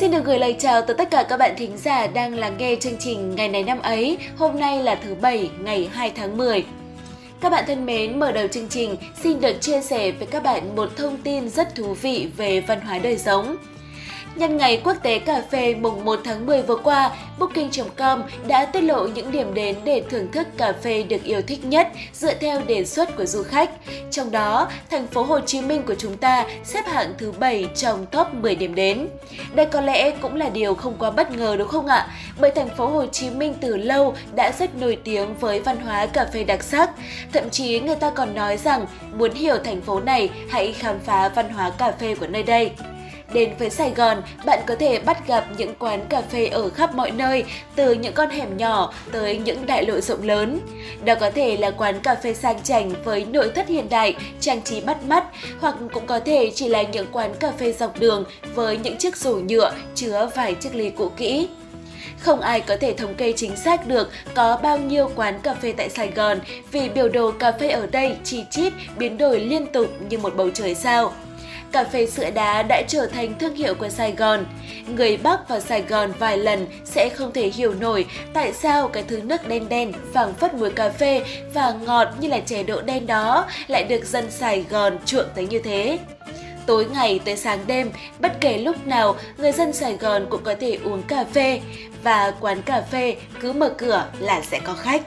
Xin được gửi lời chào tới tất cả các bạn thính giả đang lắng nghe chương trình Ngày này năm ấy. Hôm nay là thứ Bảy, ngày 2 tháng 10. Các bạn thân mến, mở đầu chương trình xin được chia sẻ với các bạn một thông tin rất thú vị về văn hóa đời sống. Nhân ngày quốc tế cà phê mùng 1 tháng 10 vừa qua, Booking.com đã tiết lộ những điểm đến để thưởng thức cà phê được yêu thích nhất dựa theo đề xuất của du khách. Trong đó, thành phố Hồ Chí Minh của chúng ta xếp hạng thứ 7 trong top 10 điểm đến. Đây có lẽ cũng là điều không quá bất ngờ đúng không ạ? Bởi thành phố Hồ Chí Minh từ lâu đã rất nổi tiếng với văn hóa cà phê đặc sắc. Thậm chí người ta còn nói rằng muốn hiểu thành phố này, hãy khám phá văn hóa cà phê của nơi đây. Đến với Sài Gòn, bạn có thể bắt gặp những quán cà phê ở khắp mọi nơi, từ những con hẻm nhỏ tới những đại lộ rộng lớn. Đó có thể là quán cà phê sang chảnh với nội thất hiện đại, trang trí bắt mắt, hoặc cũng có thể chỉ là những quán cà phê dọc đường với những chiếc rổ nhựa chứa vài chiếc ly cũ kỹ. Không ai có thể thống kê chính xác được có bao nhiêu quán cà phê tại Sài Gòn vì biểu đồ cà phê ở đây chi chít biến đổi liên tục như một bầu trời sao cà phê sữa đá đã trở thành thương hiệu của Sài Gòn. Người Bắc vào Sài Gòn vài lần sẽ không thể hiểu nổi tại sao cái thứ nước đen đen, vàng phất mùi cà phê và ngọt như là chè đỗ đen đó lại được dân Sài Gòn chuộng tới như thế. Tối ngày tới sáng đêm, bất kể lúc nào, người dân Sài Gòn cũng có thể uống cà phê và quán cà phê cứ mở cửa là sẽ có khách.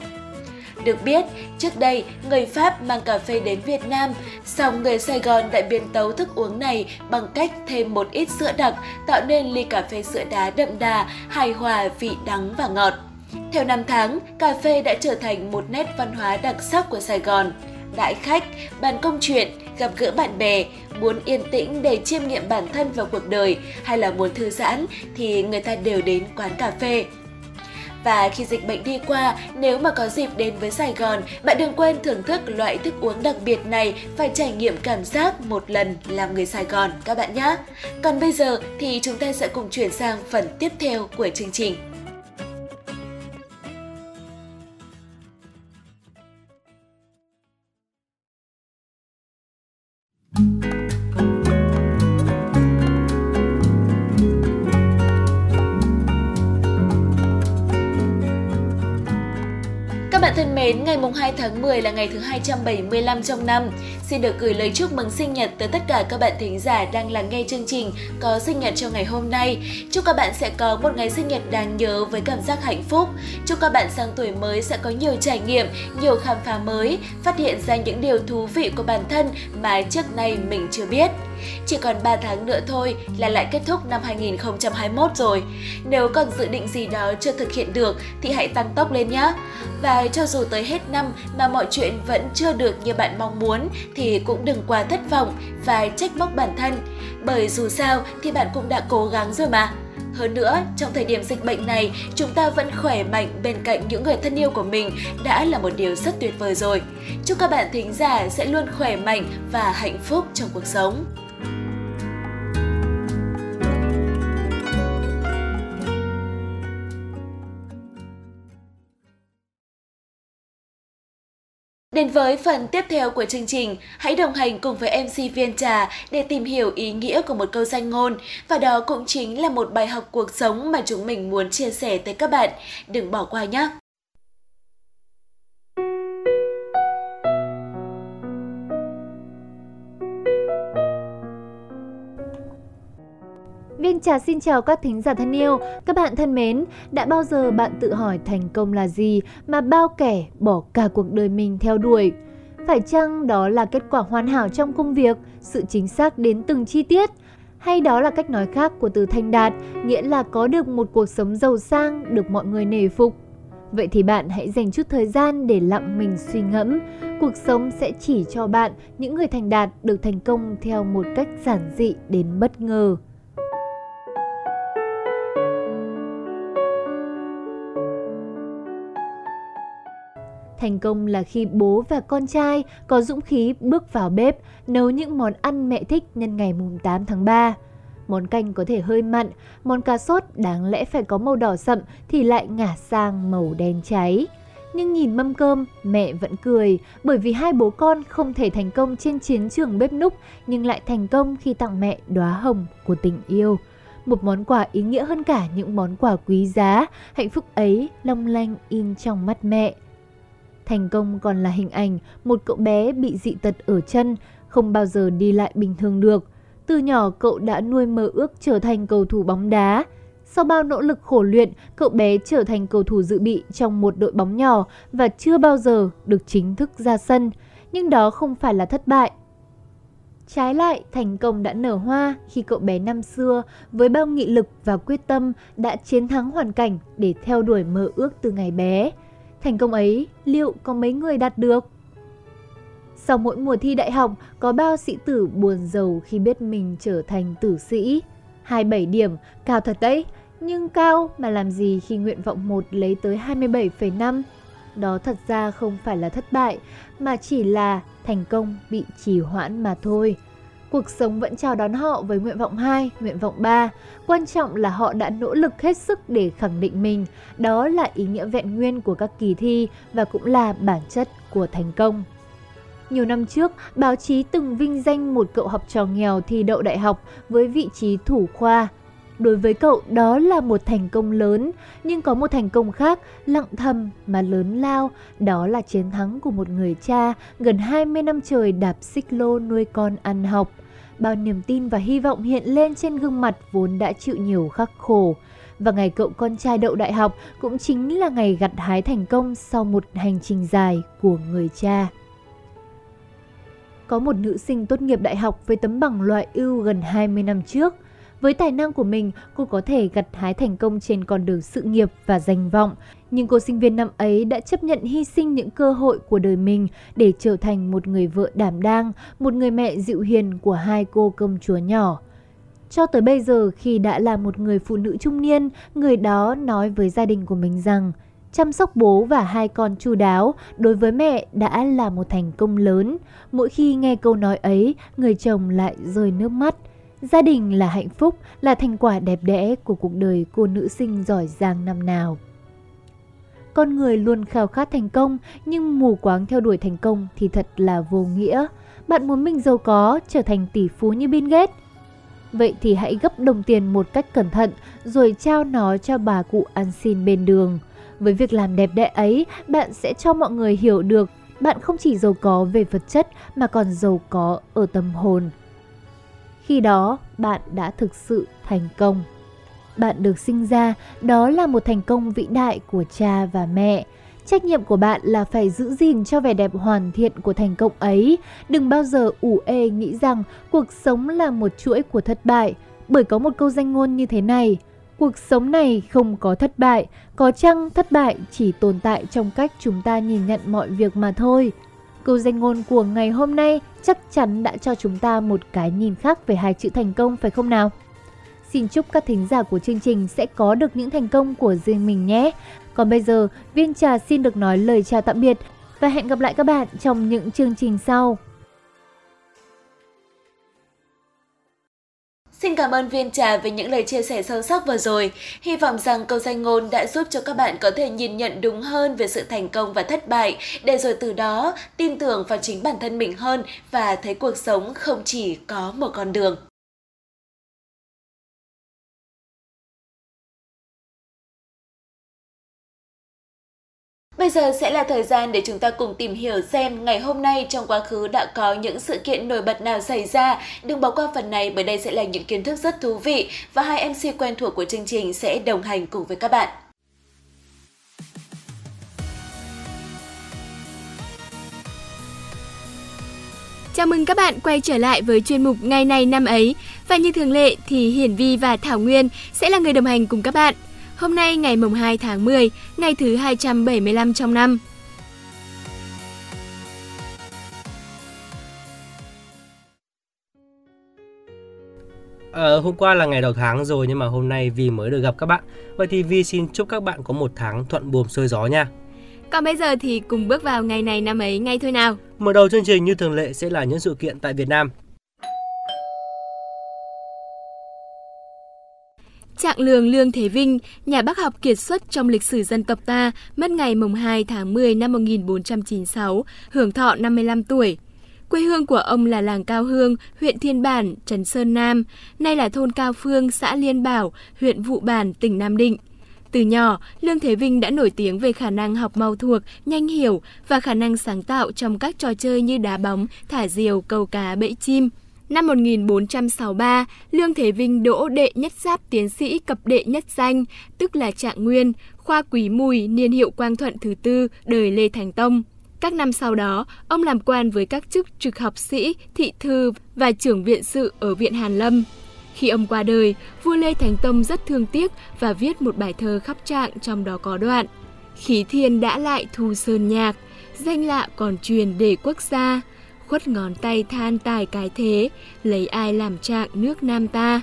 Được biết, trước đây, người Pháp mang cà phê đến Việt Nam, song người Sài Gòn đã biến tấu thức uống này bằng cách thêm một ít sữa đặc, tạo nên ly cà phê sữa đá đậm đà, hài hòa vị đắng và ngọt. Theo năm tháng, cà phê đã trở thành một nét văn hóa đặc sắc của Sài Gòn. Đại khách, bàn công chuyện, gặp gỡ bạn bè, muốn yên tĩnh để chiêm nghiệm bản thân và cuộc đời hay là muốn thư giãn thì người ta đều đến quán cà phê. Và khi dịch bệnh đi qua, nếu mà có dịp đến với Sài Gòn, bạn đừng quên thưởng thức loại thức uống đặc biệt này phải trải nghiệm cảm giác một lần làm người Sài Gòn các bạn nhé. Còn bây giờ thì chúng ta sẽ cùng chuyển sang phần tiếp theo của chương trình. Bạn thân mến, ngày mùng 2 tháng 10 là ngày thứ 275 trong năm. Xin được gửi lời chúc mừng sinh nhật tới tất cả các bạn thính giả đang lắng nghe chương trình có sinh nhật trong ngày hôm nay. Chúc các bạn sẽ có một ngày sinh nhật đáng nhớ với cảm giác hạnh phúc. Chúc các bạn sang tuổi mới sẽ có nhiều trải nghiệm, nhiều khám phá mới, phát hiện ra những điều thú vị của bản thân mà trước nay mình chưa biết. Chỉ còn 3 tháng nữa thôi là lại kết thúc năm 2021 rồi. Nếu còn dự định gì đó chưa thực hiện được thì hãy tăng tốc lên nhé. Và cho dù tới hết năm mà mọi chuyện vẫn chưa được như bạn mong muốn thì cũng đừng quá thất vọng và trách móc bản thân. Bởi dù sao thì bạn cũng đã cố gắng rồi mà. Hơn nữa, trong thời điểm dịch bệnh này, chúng ta vẫn khỏe mạnh bên cạnh những người thân yêu của mình đã là một điều rất tuyệt vời rồi. Chúc các bạn thính giả sẽ luôn khỏe mạnh và hạnh phúc trong cuộc sống. Đến với phần tiếp theo của chương trình, hãy đồng hành cùng với MC Viên Trà để tìm hiểu ý nghĩa của một câu danh ngôn và đó cũng chính là một bài học cuộc sống mà chúng mình muốn chia sẻ tới các bạn. Đừng bỏ qua nhé! Xin Trà xin chào các thính giả thân yêu, các bạn thân mến, đã bao giờ bạn tự hỏi thành công là gì mà bao kẻ bỏ cả cuộc đời mình theo đuổi? Phải chăng đó là kết quả hoàn hảo trong công việc, sự chính xác đến từng chi tiết? Hay đó là cách nói khác của từ thành đạt, nghĩa là có được một cuộc sống giàu sang, được mọi người nể phục? Vậy thì bạn hãy dành chút thời gian để lặng mình suy ngẫm. Cuộc sống sẽ chỉ cho bạn những người thành đạt được thành công theo một cách giản dị đến bất ngờ. Thành công là khi bố và con trai có dũng khí bước vào bếp nấu những món ăn mẹ thích nhân ngày mùng 8 tháng 3. Món canh có thể hơi mặn, món cà sốt đáng lẽ phải có màu đỏ sậm thì lại ngả sang màu đen cháy. Nhưng nhìn mâm cơm, mẹ vẫn cười bởi vì hai bố con không thể thành công trên chiến trường bếp núc nhưng lại thành công khi tặng mẹ đóa hồng của tình yêu. một món quà ý nghĩa hơn cả những món quà quý giá, hạnh phúc ấy long lanh in trong mắt mẹ. Thành công còn là hình ảnh một cậu bé bị dị tật ở chân, không bao giờ đi lại bình thường được. Từ nhỏ cậu đã nuôi mơ ước trở thành cầu thủ bóng đá. Sau bao nỗ lực khổ luyện, cậu bé trở thành cầu thủ dự bị trong một đội bóng nhỏ và chưa bao giờ được chính thức ra sân. Nhưng đó không phải là thất bại. Trái lại, thành công đã nở hoa khi cậu bé năm xưa với bao nghị lực và quyết tâm đã chiến thắng hoàn cảnh để theo đuổi mơ ước từ ngày bé. Thành công ấy liệu có mấy người đạt được? Sau mỗi mùa thi đại học, có bao sĩ tử buồn giàu khi biết mình trở thành tử sĩ. 27 điểm, cao thật đấy, nhưng cao mà làm gì khi nguyện vọng 1 lấy tới 27,5? Đó thật ra không phải là thất bại, mà chỉ là thành công bị trì hoãn mà thôi. Cuộc sống vẫn chào đón họ với nguyện vọng 2, nguyện vọng 3. Quan trọng là họ đã nỗ lực hết sức để khẳng định mình. Đó là ý nghĩa vẹn nguyên của các kỳ thi và cũng là bản chất của thành công. Nhiều năm trước, báo chí từng vinh danh một cậu học trò nghèo thi đậu đại học với vị trí thủ khoa. Đối với cậu, đó là một thành công lớn, nhưng có một thành công khác, lặng thầm mà lớn lao, đó là chiến thắng của một người cha gần 20 năm trời đạp xích lô nuôi con ăn học. Bao niềm tin và hy vọng hiện lên trên gương mặt vốn đã chịu nhiều khắc khổ. Và ngày cậu con trai đậu đại học cũng chính là ngày gặt hái thành công sau một hành trình dài của người cha. Có một nữ sinh tốt nghiệp đại học với tấm bằng loại ưu gần 20 năm trước. Với tài năng của mình, cô có thể gặt hái thành công trên con đường sự nghiệp và danh vọng. Nhưng cô sinh viên năm ấy đã chấp nhận hy sinh những cơ hội của đời mình để trở thành một người vợ đảm đang, một người mẹ dịu hiền của hai cô công chúa nhỏ. Cho tới bây giờ khi đã là một người phụ nữ trung niên, người đó nói với gia đình của mình rằng chăm sóc bố và hai con chu đáo đối với mẹ đã là một thành công lớn. Mỗi khi nghe câu nói ấy, người chồng lại rơi nước mắt. Gia đình là hạnh phúc, là thành quả đẹp đẽ của cuộc đời cô nữ sinh giỏi giang năm nào. Con người luôn khao khát thành công, nhưng mù quáng theo đuổi thành công thì thật là vô nghĩa. Bạn muốn mình giàu có, trở thành tỷ phú như Bill Gates. Vậy thì hãy gấp đồng tiền một cách cẩn thận rồi trao nó cho bà cụ ăn xin bên đường. Với việc làm đẹp đẽ ấy, bạn sẽ cho mọi người hiểu được bạn không chỉ giàu có về vật chất mà còn giàu có ở tâm hồn. Khi đó, bạn đã thực sự thành công. Bạn được sinh ra, đó là một thành công vĩ đại của cha và mẹ. Trách nhiệm của bạn là phải giữ gìn cho vẻ đẹp hoàn thiện của thành công ấy. Đừng bao giờ ủ ê nghĩ rằng cuộc sống là một chuỗi của thất bại. Bởi có một câu danh ngôn như thế này, cuộc sống này không có thất bại, có chăng thất bại chỉ tồn tại trong cách chúng ta nhìn nhận mọi việc mà thôi. Câu danh ngôn của ngày hôm nay chắc chắn đã cho chúng ta một cái nhìn khác về hai chữ thành công phải không nào? Xin chúc các thính giả của chương trình sẽ có được những thành công của riêng mình nhé. Còn bây giờ, Viên Trà xin được nói lời chào tạm biệt và hẹn gặp lại các bạn trong những chương trình sau. Xin cảm ơn Viên Trà về những lời chia sẻ sâu sắc vừa rồi. Hy vọng rằng câu danh ngôn đã giúp cho các bạn có thể nhìn nhận đúng hơn về sự thành công và thất bại, để rồi từ đó tin tưởng vào chính bản thân mình hơn và thấy cuộc sống không chỉ có một con đường. Bây giờ sẽ là thời gian để chúng ta cùng tìm hiểu xem ngày hôm nay trong quá khứ đã có những sự kiện nổi bật nào xảy ra. Đừng bỏ qua phần này bởi đây sẽ là những kiến thức rất thú vị và hai MC quen thuộc của chương trình sẽ đồng hành cùng với các bạn. Chào mừng các bạn quay trở lại với chuyên mục Ngày này năm ấy. Và như thường lệ thì Hiển Vi và Thảo Nguyên sẽ là người đồng hành cùng các bạn. Hôm nay ngày mùng 2 tháng 10, ngày thứ 275 trong năm. Ờ, hôm qua là ngày đầu tháng rồi nhưng mà hôm nay Vi mới được gặp các bạn. Vậy thì Vi xin chúc các bạn có một tháng thuận buồm xuôi gió nha. Còn bây giờ thì cùng bước vào ngày này năm ấy ngay thôi nào. Mở đầu chương trình như thường lệ sẽ là những sự kiện tại Việt Nam. Trạng lường Lương Thế Vinh, nhà bác học kiệt xuất trong lịch sử dân tộc ta, mất ngày mùng 2 tháng 10 năm 1496, hưởng thọ 55 tuổi. Quê hương của ông là làng Cao Hương, huyện Thiên Bản, Trần Sơn Nam, nay là thôn Cao Phương, xã Liên Bảo, huyện Vụ Bản, tỉnh Nam Định. Từ nhỏ, Lương Thế Vinh đã nổi tiếng về khả năng học mau thuộc, nhanh hiểu và khả năng sáng tạo trong các trò chơi như đá bóng, thả diều, câu cá, bẫy chim. Năm 1463, Lương Thế Vinh đỗ đệ nhất giáp tiến sĩ cập đệ nhất danh, tức là trạng nguyên, khoa quý mùi, niên hiệu quang thuận thứ tư, đời Lê Thành Tông. Các năm sau đó, ông làm quan với các chức trực học sĩ, thị thư và trưởng viện sự ở Viện Hàn Lâm. Khi ông qua đời, vua Lê Thánh Tông rất thương tiếc và viết một bài thơ khắp trạng trong đó có đoạn Khí thiên đã lại thu sơn nhạc, danh lạ còn truyền để quốc gia, khuất ngón tay than tài cái thế, lấy ai làm trạng nước Nam ta.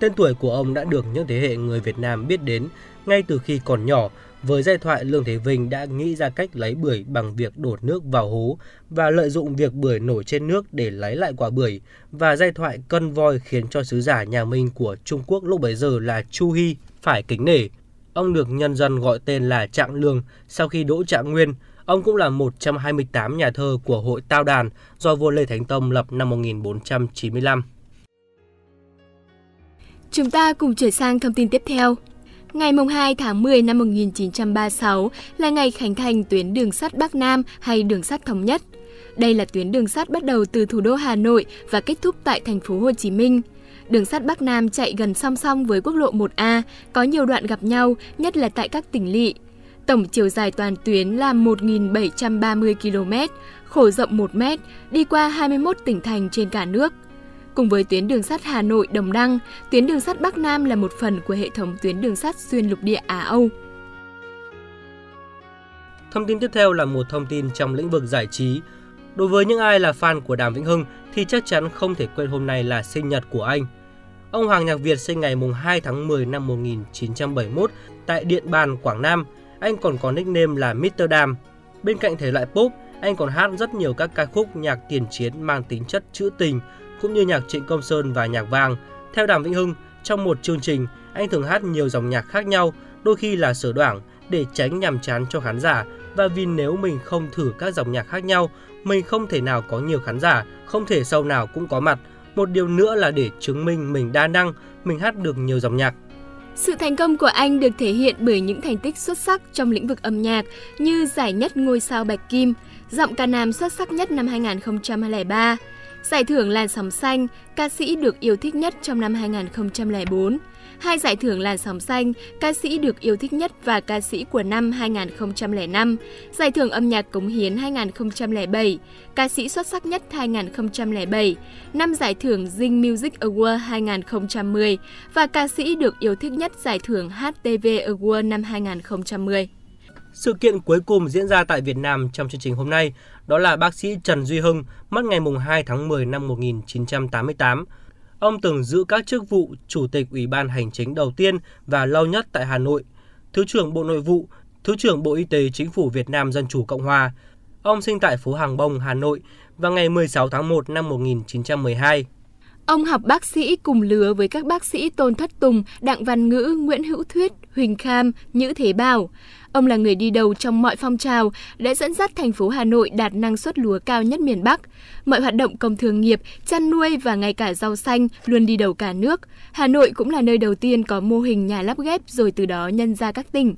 Tên tuổi của ông đã được những thế hệ người Việt Nam biết đến ngay từ khi còn nhỏ với giai thoại Lương Thế Vinh đã nghĩ ra cách lấy bưởi bằng việc đổ nước vào hố và lợi dụng việc bưởi nổi trên nước để lấy lại quả bưởi và giai thoại cân voi khiến cho sứ giả nhà Minh của Trung Quốc lúc bấy giờ là Chu Hy phải kính nể. Ông được nhân dân gọi tên là Trạng Lương sau khi đỗ Trạng Nguyên. Ông cũng là một trong 28 nhà thơ của hội Tao Đàn do vua Lê Thánh Tông lập năm 1495. Chúng ta cùng chuyển sang thông tin tiếp theo. Ngày 2 tháng 10 năm 1936 là ngày khánh thành tuyến đường sắt Bắc Nam hay đường sắt thống nhất. Đây là tuyến đường sắt bắt đầu từ thủ đô Hà Nội và kết thúc tại thành phố Hồ Chí Minh. Đường sắt Bắc Nam chạy gần song song với quốc lộ 1A, có nhiều đoạn gặp nhau, nhất là tại các tỉnh lỵ. Tổng chiều dài toàn tuyến là 1.730 km, khổ rộng 1 m, đi qua 21 tỉnh thành trên cả nước – Cùng với tuyến đường sắt Hà Nội Đồng Đăng, tuyến đường sắt Bắc Nam là một phần của hệ thống tuyến đường sắt xuyên lục địa Á Âu. Thông tin tiếp theo là một thông tin trong lĩnh vực giải trí. Đối với những ai là fan của Đàm Vĩnh Hưng thì chắc chắn không thể quên hôm nay là sinh nhật của anh. Ông Hoàng Nhạc Việt sinh ngày 2 tháng 10 năm 1971 tại Điện Bàn, Quảng Nam. Anh còn có nickname là Mr. Đàm. Bên cạnh thể loại pop, anh còn hát rất nhiều các ca khúc nhạc tiền chiến mang tính chất trữ tình, cũng như nhạc Trịnh Công Sơn và nhạc vàng. Theo Đàm Vĩnh Hưng, trong một chương trình, anh thường hát nhiều dòng nhạc khác nhau, đôi khi là sở đoạn để tránh nhàm chán cho khán giả và vì nếu mình không thử các dòng nhạc khác nhau, mình không thể nào có nhiều khán giả, không thể sau nào cũng có mặt. Một điều nữa là để chứng minh mình đa năng, mình hát được nhiều dòng nhạc. Sự thành công của anh được thể hiện bởi những thành tích xuất sắc trong lĩnh vực âm nhạc như giải nhất ngôi sao Bạch Kim, giọng ca nam xuất sắc nhất năm 2003, Giải thưởng Làn sóng xanh, ca sĩ được yêu thích nhất trong năm 2004. Hai giải thưởng Làn sóng xanh, ca sĩ được yêu thích nhất và ca sĩ của năm 2005. Giải thưởng âm nhạc cống hiến 2007, ca sĩ xuất sắc nhất 2007. Năm giải thưởng Zing Music Award 2010 và ca sĩ được yêu thích nhất giải thưởng HTV Award năm 2010. Sự kiện cuối cùng diễn ra tại Việt Nam trong chương trình hôm nay đó là bác sĩ Trần Duy Hưng, mất ngày 2 tháng 10 năm 1988. Ông từng giữ các chức vụ Chủ tịch Ủy ban Hành chính đầu tiên và lâu nhất tại Hà Nội, Thứ trưởng Bộ Nội vụ, Thứ trưởng Bộ Y tế Chính phủ Việt Nam Dân Chủ Cộng Hòa. Ông sinh tại phố Hàng Bông, Hà Nội vào ngày 16 tháng 1 năm 1912. Ông học bác sĩ cùng lứa với các bác sĩ Tôn Thất Tùng, Đặng Văn Ngữ, Nguyễn Hữu Thuyết, Huỳnh Kham, Nhữ Thế Bảo. Ông là người đi đầu trong mọi phong trào, đã dẫn dắt thành phố Hà Nội đạt năng suất lúa cao nhất miền Bắc. Mọi hoạt động công thương nghiệp, chăn nuôi và ngay cả rau xanh luôn đi đầu cả nước. Hà Nội cũng là nơi đầu tiên có mô hình nhà lắp ghép rồi từ đó nhân ra các tỉnh.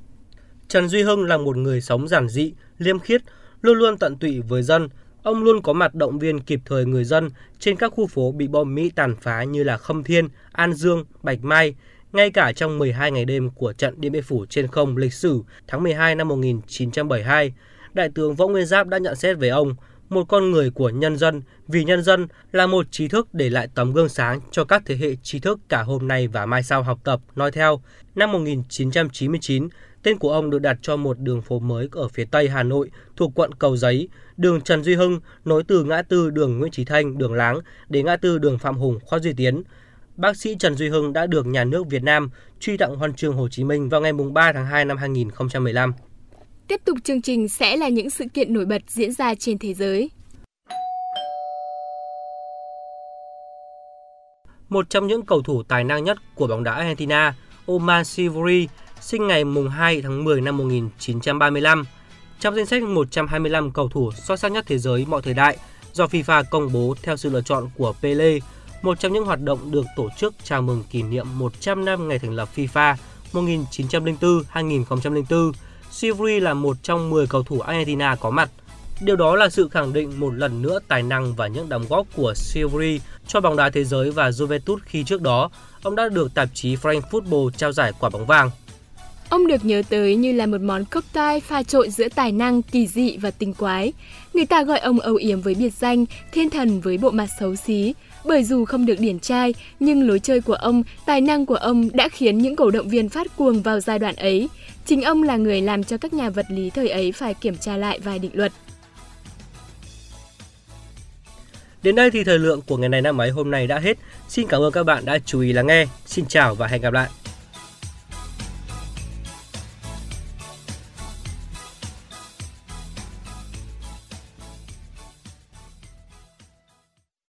Trần Duy Hưng là một người sống giản dị, liêm khiết, luôn luôn tận tụy với dân. Ông luôn có mặt động viên kịp thời người dân trên các khu phố bị bom Mỹ tàn phá như là Khâm Thiên, An Dương, Bạch Mai, ngay cả trong 12 ngày đêm của trận Điện Biên Phủ trên không lịch sử tháng 12 năm 1972, Đại tướng Võ Nguyên Giáp đã nhận xét về ông, một con người của nhân dân, vì nhân dân là một trí thức để lại tấm gương sáng cho các thế hệ trí thức cả hôm nay và mai sau học tập. Nói theo, năm 1999, tên của ông được đặt cho một đường phố mới ở phía tây Hà Nội thuộc quận Cầu Giấy, đường Trần Duy Hưng nối từ ngã tư đường Nguyễn Trí Thanh, đường Láng đến ngã tư đường Phạm Hùng, Khoa Duy Tiến bác sĩ Trần Duy Hưng đã được nhà nước Việt Nam truy tặng huân chương Hồ Chí Minh vào ngày 3 tháng 2 năm 2015. Tiếp tục chương trình sẽ là những sự kiện nổi bật diễn ra trên thế giới. Một trong những cầu thủ tài năng nhất của bóng đá Argentina, Oman Sivori, sinh ngày mùng 2 tháng 10 năm 1935. Trong danh sách 125 cầu thủ xuất sắc nhất thế giới mọi thời đại, do FIFA công bố theo sự lựa chọn của Pele, một trong những hoạt động được tổ chức chào mừng kỷ niệm 100 năm ngày thành lập FIFA 1904-2004. Sivri là một trong 10 cầu thủ Argentina có mặt. Điều đó là sự khẳng định một lần nữa tài năng và những đóng góp của Sivri cho bóng đá thế giới và Juventus khi trước đó, ông đã được tạp chí Frank Football trao giải quả bóng vàng. Ông được nhớ tới như là một món cocktail pha trộn giữa tài năng, kỳ dị và tinh quái. Người ta gọi ông âu yếm với biệt danh thiên thần với bộ mặt xấu xí, bởi dù không được điển trai, nhưng lối chơi của ông, tài năng của ông đã khiến những cổ động viên phát cuồng vào giai đoạn ấy. Chính ông là người làm cho các nhà vật lý thời ấy phải kiểm tra lại vài định luật. Đến đây thì thời lượng của ngày này năm ấy hôm nay đã hết. Xin cảm ơn các bạn đã chú ý lắng nghe. Xin chào và hẹn gặp lại.